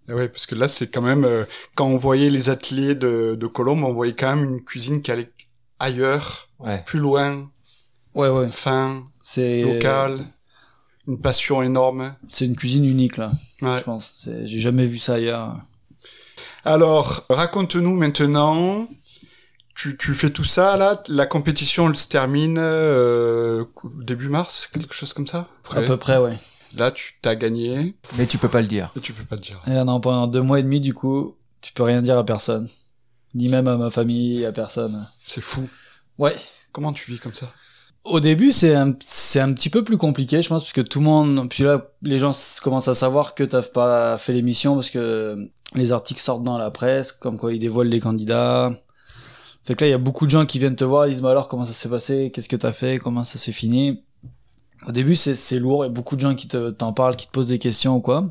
C: Et ouais, parce que là, c'est quand même euh, quand on voyait les ateliers de, de Colombe, on voyait quand même une cuisine qui allait ailleurs,
A: Ouais.
C: plus loin,
B: Ouais, ouais.
C: fin,
B: C'est
C: local, une passion énorme.
B: C'est une cuisine unique là,
C: Ouais.
B: je pense. J'ai jamais vu ça ailleurs.
C: Alors, raconte-nous maintenant. Tu, tu fais tout ça là, la compétition elle se termine euh, début mars, quelque chose comme ça?
B: À peu près, ouais.
C: Là, tu t'as gagné
A: Mais tu peux pas le dire.
C: et tu peux pas te dire.
B: Et là, non, pendant deux mois et demi, du coup, tu peux rien dire à personne. Ni même à ma famille, à personne.
C: C'est fou.
B: Ouais.
C: Comment tu vis comme ça?
B: Au début, c'est un, c'est un petit peu plus compliqué, je pense, parce que tout le monde, puis là, les gens commencent à savoir que t'as pas fait l'émission parce que les articles sortent dans la presse, comme quoi ils dévoilent les candidats. Fait que là, il y a beaucoup de gens qui viennent te voir, ils disent, bah alors, comment ça s'est passé? Qu'est-ce que t'as fait? Comment ça s'est fini? Au début, c'est, c'est lourd, il y a beaucoup de gens qui te, t'en parlent, qui te posent des questions ou quoi.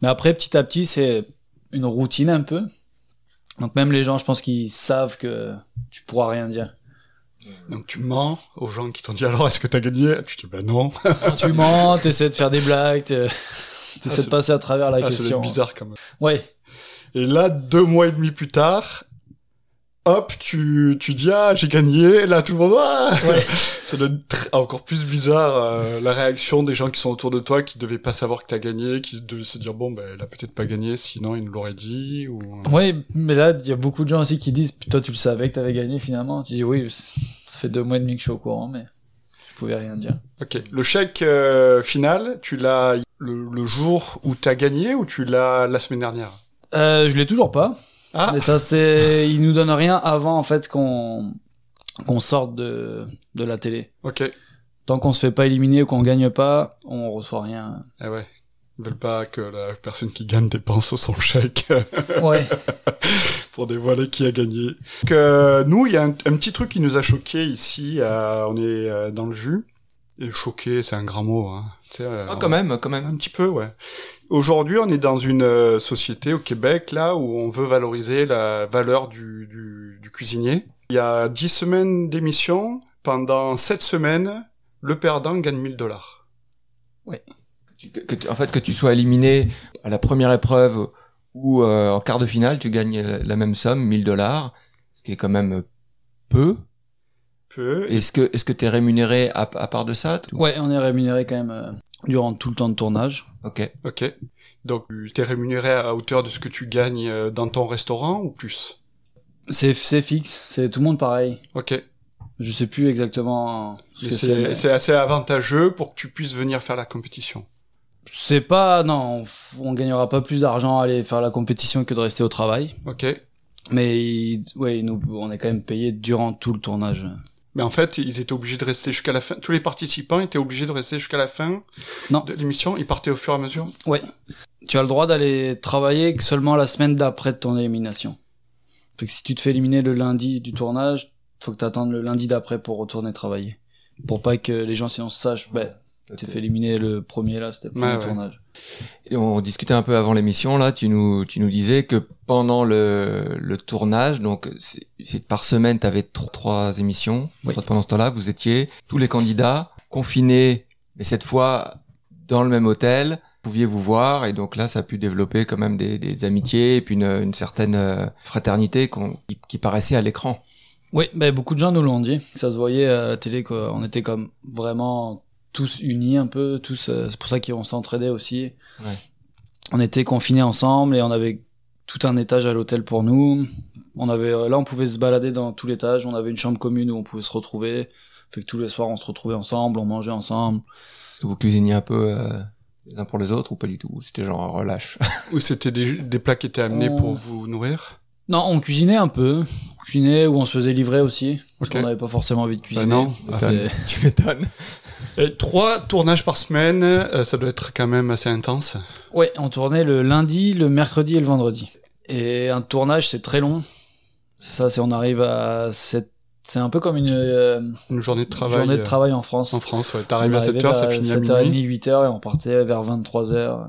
B: Mais après, petit à petit, c'est une routine un peu. Donc même les gens, je pense qu'ils savent que tu pourras rien dire.
C: Donc tu mens aux gens qui t'ont dit alors est-ce que t'as gagné? Tu dis ben non.
B: tu mens, t'essaies de faire des blagues, t'es- t'essaies
C: c'est-
B: de passer à travers la
C: Ah,
B: question.
C: être bizarre quand même.
B: Ouais.
C: Et là, deux mois et demi plus tard, hop, tu, tu dis ah j'ai gagné. Là, tout le monde ah
B: Ouais.
C: Ça tr- encore plus bizarre euh, la réaction des gens qui sont autour de toi, qui devaient pas savoir que t'as gagné, qui devaient se dire bon ben elle a peut-être pas gagné, sinon il nous l'aurait dit. Ou...
B: Ouais, mais là, il y a beaucoup de gens aussi qui disent, toi, tu le savais que t'avais gagné finalement. Tu dis, oui, ça fait deux mois et demi que je suis au courant, mais je pouvais rien dire.
C: Ok. Le chèque euh, final, tu l'as le, le jour où t'as gagné ou tu l'as la semaine dernière?
B: Euh, je l'ai toujours pas.
C: Ah.
B: Mais ça, c'est, ils nous donnent rien avant, en fait, qu'on, qu'on sorte de, de la télé.
C: Ok.
B: Tant qu'on se fait pas éliminer ou qu'on gagne pas, on reçoit rien.
C: Ah ouais. Ils veulent pas que la personne qui gagne dépense son chèque.
B: Ouais.
C: pour dévoiler qui a gagné. Donc, euh, nous, il y a un, un petit truc qui nous a choqué ici. euh, on est euh, dans le jus. Et choqué, c'est un grand mot. Hein. Tu sais, euh,
A: Ah, quand même, quand même.
C: Un petit peu, ouais. Aujourd'hui, on est dans une euh, société au Québec là où on veut valoriser la valeur du, du, du cuisinier. Il y a 10 semaines d'émission. Pendant 7 semaines, le perdant gagne 1000 dollars.
A: Oui. en fait, que tu sois éliminé à la première épreuve ou euh, en quart de finale, tu gagnes la, même somme, 1000 dollars, ce qui est quand même peu.
C: Peu.
A: Est-ce que est-ce que tu es rémunéré à, à, part de ça
B: Ouais, on est rémunéré quand même euh, durant tout le temps de tournage.
A: Ok.
C: Ok. Donc tu es rémunéré à hauteur de ce que tu gagnes euh, dans ton restaurant ou plus?
B: C'est c'est fixe, c'est tout le monde pareil.
C: Ok.
B: Je sais plus exactement
C: ce que c'est. C'est assez avantageux pour que tu puisses venir faire la compétition.
B: C'est pas non, on, gagnera pas plus d'argent à aller faire la compétition que de rester au travail.
C: Ok.
B: Mais ouais, nous, on est quand même payé durant tout le tournage.
C: Mais en fait, ils étaient obligés de rester jusqu'à la fin. Tous les participants étaient obligés de rester jusqu'à la fin non. de l'émission. Ils partaient au fur et à mesure.
B: Ouais. Tu as le droit d'aller travailler seulement la semaine d'après de ton élimination. Fait que si tu te fais éliminer le lundi du tournage, faut que tu attendes le lundi d'après pour retourner travailler. Pour pas que les gens sinon sachent, ben, tu t'es fait éliminer le premier là, c'était le premier tournage.
A: Et on discutait un peu avant l'émission là, tu nous tu nous disais que pendant le, le tournage, donc c'est par semaine, tu avais trois, émissions. Pendant ce temps-là, vous étiez tous les candidats confinés, mais cette fois dans le même hôtel. Pouviez vous voir et donc là ça a pu développer quand même des, des amitiés et puis une, une certaine euh, fraternité qui, qui paraissait à l'écran.
B: Oui, ben beaucoup de gens nous l'ont dit. Ça se voyait à la télé qu'on était comme vraiment tous unis un peu, tous. Euh, c'est pour ça qu'on s'entraidait aussi. Ouais. On était confinés ensemble et on avait tout un étage à l'hôtel pour nous. On avait là, on pouvait se balader dans tout l'étage. On avait une chambre commune où on pouvait se retrouver. Fait que tous les soirs, on se retrouvait ensemble, on mangeait ensemble.
A: Est-ce que vous cuisiniez un peu euh, les uns pour les autres ou pas du tout? C'était genre relâche?
C: ou c'était des, des, plats qui étaient amenés pour vous nourrir?
B: Non, on cuisinait un peu. On cuisinait ou on se faisait livrer aussi. Parce qu'on n'avait pas forcément envie de cuisiner. Bah
C: non, tu m'étonnes. Et trois tournages par semaine, euh, ça doit être quand même assez intense.
B: Ouais, on tournait le lundi, le mercredi et le vendredi. Et un tournage, c'est très long. C'est ça, c'est on arrive à c'est un peu comme une euh,
C: une journée de travail.
B: Journée de travail en France.
C: En France, ouais. T'arrives à 7h, ça finit à minuit.
B: 7h30, 8h et on partait vers 23h.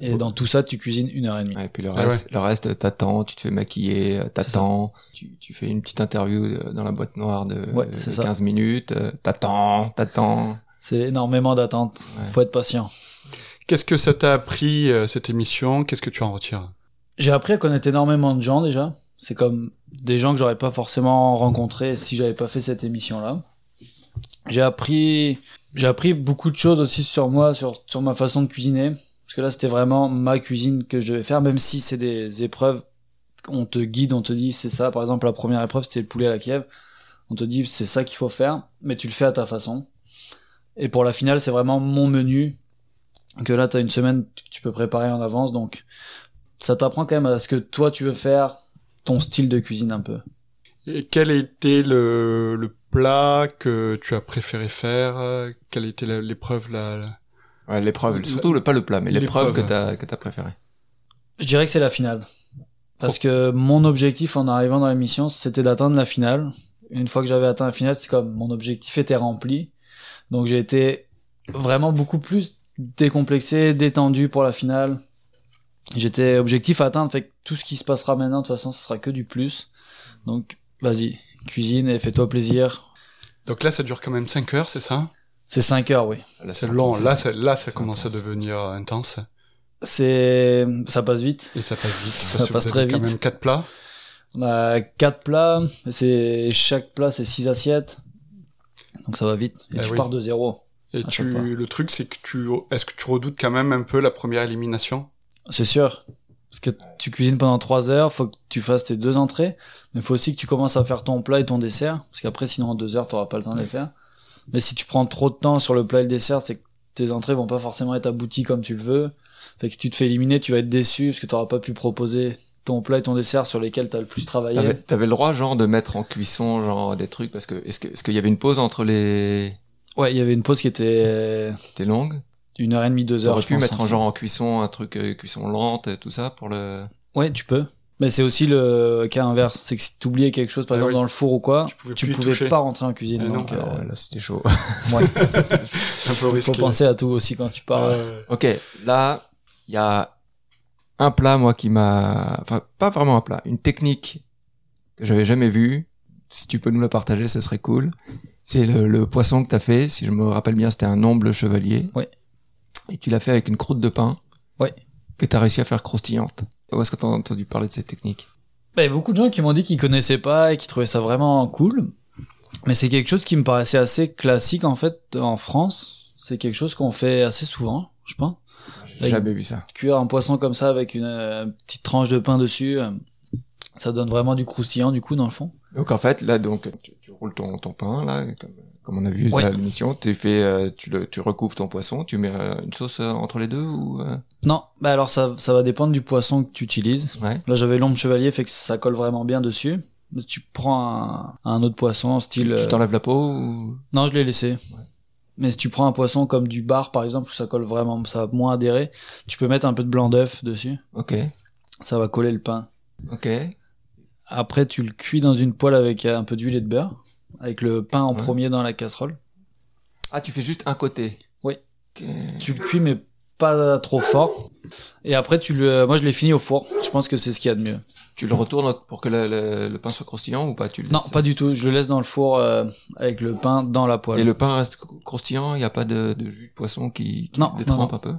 B: Et dans tout ça, tu cuisines une heure et demie.
A: et puis le ah reste, le reste, t'attends, tu te fais maquiller, euh, t'attends, tu, tu fais une petite interview euh, dans la boîte noire de, ouais, 15 minutes, euh, t'attends, t'attends.
B: C'est énormément d'attente. Faut être patient.
C: Qu'est-ce que ça t'a appris, cette émission? Qu'est-ce que tu en retires?
B: J'ai appris à connaître énormément de gens, déjà. C'est comme des gens que j'aurais pas forcément rencontrés si j'avais pas fait cette émission-là. J'ai appris, j'ai appris beaucoup de choses aussi sur moi, sur, sur ma façon de cuisiner parce que là, c'était vraiment ma cuisine que je vais faire, même si c'est des épreuves, on te guide, on te dit c'est ça. Par exemple, la première épreuve, c'était le poulet à la Kiev. On te dit c'est ça qu'il faut faire, mais tu le fais à ta façon. Et pour la finale, c'est vraiment mon menu. Que là, t'as une semaine, tu peux préparer en avance, donc ça t'apprend quand même à ce que toi tu veux faire, ton style de cuisine un peu.
C: Et quel était le, plat que tu as préféré faire? Quelle était l'épreuve la,
A: Ouais, l'épreuve, surtout le, pas le plat, mais l'épreuve que t'as que t'as préféré.
B: Je dirais que c'est la finale, parce que mon objectif en arrivant dans l'émission, c'était d'atteindre la finale. Une fois que j'avais atteint la finale, c'est comme mon objectif était rempli, donc j'ai été vraiment beaucoup plus décomplexé, détendu pour la finale. J'étais objectif à atteindre, fait que tout ce qui se passera maintenant, de toute façon, ce sera que du plus. Donc, vas-y, cuisine et fais-toi plaisir.
C: Donc là, ça dure quand même 5 heures, c'est ça?
B: C'est 5 heures, oui.
C: C'est long. Là, là, ça commence à devenir intense.
B: C'est, ça passe vite.
C: Et ça passe vite.
B: ça passe très vite.
C: quand même quatre plats.
B: On a quatre plats. C'est, chaque plat, c'est six assiettes. Donc ça va vite. Et eh tu pars de zéro.
C: Et tu, le truc, c'est que tu, est-ce que tu redoutes quand même un peu la première élimination?
B: C'est sûr. Parce que tu cuisines pendant trois heures, faut que tu fasses tes deux entrées, mais il faut aussi que tu commences à faire ton plat et ton dessert, parce qu'après, sinon en deux heures, t'auras pas le temps de les faire. Mais si tu prends trop de temps sur le plat et le dessert, c'est que tes entrées vont pas forcément être abouties comme tu le veux. Fait que si tu te fais éliminer, tu vas être déçu parce que tu n'auras pas pu proposer ton plat et ton dessert sur lesquels tu as le plus travaillé.
A: T'avais, le droit, genre, de mettre en cuisson, genre, des trucs, parce que, est-ce que, est-ce qu'il y avait une pause entre les...
B: Ouais, il y avait une pause qui était...
A: Était longue?
B: Une heure et demie, deux heures.
A: T'aurais pu mettre en genre en cuisson, un truc, euh, cuisson lente et tout ça pour le...
B: Ouais, tu peux. Mais c'est aussi le cas inverse, c'est que si oubliais quelque chose, par ah exemple dans le four ou quoi, tu pouvais, pouvais pas rentrer en cuisine.
A: Ah
B: donc,
A: euh, ah là, c'était chaud.
B: ouais. un peu risqué. Faut penser à tout aussi quand tu pars.
A: Ok, là, Il y a un plat, moi, qui m'a, enfin, pas vraiment un plat, une technique que j'avais jamais vue. Si tu peux nous la partager, ce serait cool. C'est le, poisson que t'as fait. Si je me rappelle bien, c'était un omble chevalier.
B: Oui.
A: Et tu l'as fait avec une croûte de pain.
B: Oui.
A: Que t'as réussi à faire croustillante. Où est-ce que t'as entendu parler de cette technique?
B: Bah, y a beaucoup de gens qui m'ont dit qu'ils connaissaient pas et qui trouvaient ça vraiment cool. Mais c'est quelque chose qui me paraissait assez classique, en fait, en France. C'est quelque chose qu'on fait assez souvent, je pense.
A: J'ai jamais vu ça.
B: Cuire un poisson comme ça avec une euh, petite tranche de pain dessus, euh, ça donne vraiment du croustillant du coup dans le fond.
A: Donc en fait là donc tu, roules ton, ton pain là comme, comme on a vu à l'émission, tu fais euh, tu le tu recouvres ton poisson, tu mets une sauce entre les deux ou
B: Non, bah alors ça ça va dépendre du poisson que tu utilises.
A: Ouais.
B: Là j'avais l'ombre chevalier fait que ça colle vraiment bien dessus. Tu prends un, un autre poisson style
A: Tu t'enlèves la peau ou?
B: Non, je l'ai laissé. Mais si tu prends un poisson comme du bar, par exemple, où ça colle vraiment, ça va moins adhérer, tu peux mettre un peu de blanc d'œuf dessus.
A: Ok.
B: Ça va coller le pain.
A: Ok.
B: Après, tu le cuis dans une poêle avec un peu d'huile et de beurre, avec le pain en premier dans la casserole.
A: Ah, tu fais juste un côté.
B: Oui. Tu le cuis, mais pas trop fort. Et après, tu le, moi, je l'ai fini au four. Je pense que c'est ce qu'il y a de mieux.
A: Tu le retournes pour que le, pain soit croustillant ou pas? Tu le
B: Non, pas du tout. Je le laisse dans le four euh, avec le pain dans la poêle.
A: Et le pain reste croustillant? Il n'y a pas de, jus de poisson qui, qui
B: non,
A: détrempe un peu?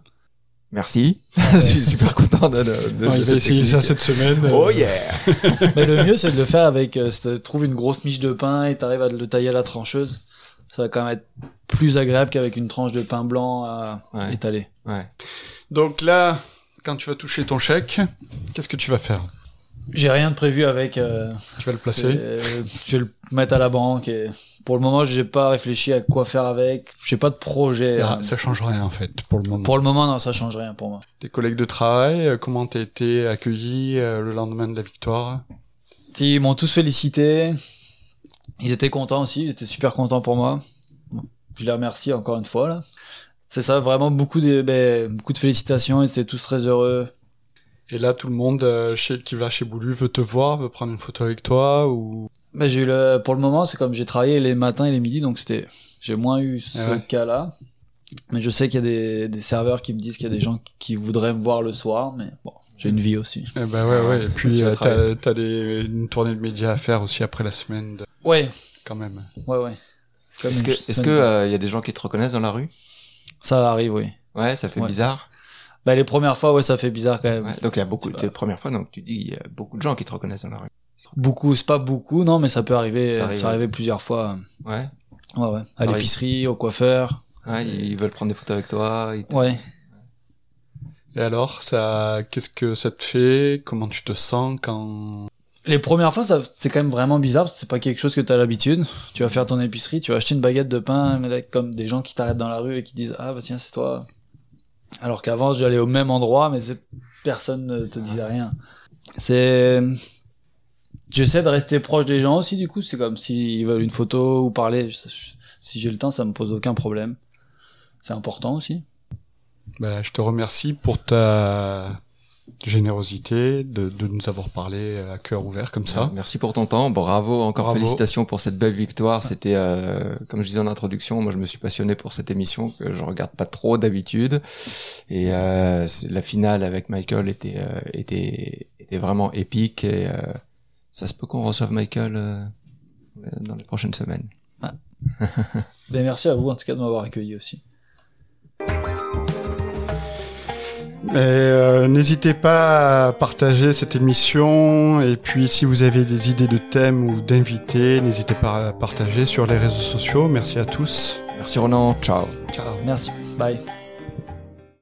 A: Merci. je suis super content de, de,
C: de essayer ça cette semaine.
A: Oh yeah.
B: Mais le mieux c'est de le faire avec euh, si tu trouves une grosse miche de pain et tu arrives à le tailler à la trancheuse, ça va quand même être plus agréable qu'avec une tranche de pain blanc à étaler.
A: Ouais.
C: Donc là, quand tu vas toucher ton chèque, qu'est-ce que tu vas faire?
B: J'ai rien de prévu avec. Euh,
C: tu vas le placer
B: Je vais le mettre à la banque et pour le moment, j'ai pas réfléchi à quoi faire avec. J'ai pas de projet.
C: Ah, ça change rien en fait pour le moment.
B: Pour le moment, non, ça change rien pour moi.
C: Tes collègues de travail, euh, comment t'as été accueilli euh, le lendemain de la victoire?
B: Ils m'ont tous félicité. Ils étaient contents aussi. Ils étaient super contents pour moi. je les remercie encore une fois. C'est ça, vraiment beaucoup de ben, beaucoup de félicitations. Ils étaient tous très heureux.
C: Et là, tout le monde euh, chez, qui va chez Boulu veut te voir, veut prendre une photo avec toi ou?
B: Bah, j'ai eu le, pour le moment, c'est comme j'ai travaillé les matins et les midis, donc c'était, j'ai moins eu ce ah cas-là. Mais je sais qu'il y a des, des serveurs qui me disent qu'il y a des gens qui voudraient me voir le soir, mais bon, j'ai une vie aussi.
C: Eh ben ouais, ouais. Et puis, euh, t'as, t'as des, une tournée de médias à faire aussi après la semaine. De...
B: Ouais.
C: Quand même.
B: Ouais, ouais.
A: est-ce que, est-ce que, euh, il y a des gens qui te reconnaissent dans la rue?
B: Ça arrive, oui.
A: Ouais, ça fait bizarre.
B: Bah, les premières fois, ouais, ça fait bizarre quand même.
A: donc, il y a beaucoup, c'est la première fois, donc tu dis, il y a beaucoup de gens qui te reconnaissent dans la rue.
B: Beaucoup, c'est pas beaucoup, non, mais ça peut arriver, ça arrive, plusieurs fois.
A: Ouais.
B: Ouais, ouais. À l'épicerie, au coiffeur.
A: Ouais, ils veulent prendre des photos avec toi.
B: ouais.
C: Et alors, ça, qu'est-ce que ça te fait? Comment tu te sens quand...
B: Les premières fois, ça, c'est quand même vraiment bizarre parce que c'est pas quelque chose que tu as l'habitude. Tu vas faire ton épicerie, tu vas acheter une baguette de pain, mais comme des gens qui t'arrêtent dans la rue et qui disent, ah, bah tiens, c'est toi. Alors qu'avant, j'allais au même endroit, mais personne ne te disait rien. C'est, j'essaie de rester proche des gens aussi, du coup. C'est comme s'ils veulent une photo ou parler. Si j'ai le temps, ça me pose aucun problème. C'est important aussi.
C: Bah, je te remercie pour ta générosité de, de, nous avoir parlé à cœur ouvert comme ça.
A: Merci pour ton temps. Bravo, encore félicitations pour cette belle victoire. C'était, euh, comme je disais en introduction, moi je me suis passionné pour cette émission que je regarde pas trop d'habitude. Et euh, la finale avec Michael était, euh, était, était vraiment épique. Et euh, ça se peut qu'on reçoive Michael euh, dans les prochaines semaines.
B: ben, merci à vous en tout cas de m'avoir accueilli aussi.
C: Euh, n'hésitez pas à partager cette émission et puis si vous avez des idées de thèmes ou d'invités, n'hésitez pas à partager sur les réseaux sociaux. Merci à tous.
A: Merci Ronan. Ciao.
C: Ciao.
B: Merci. Bye.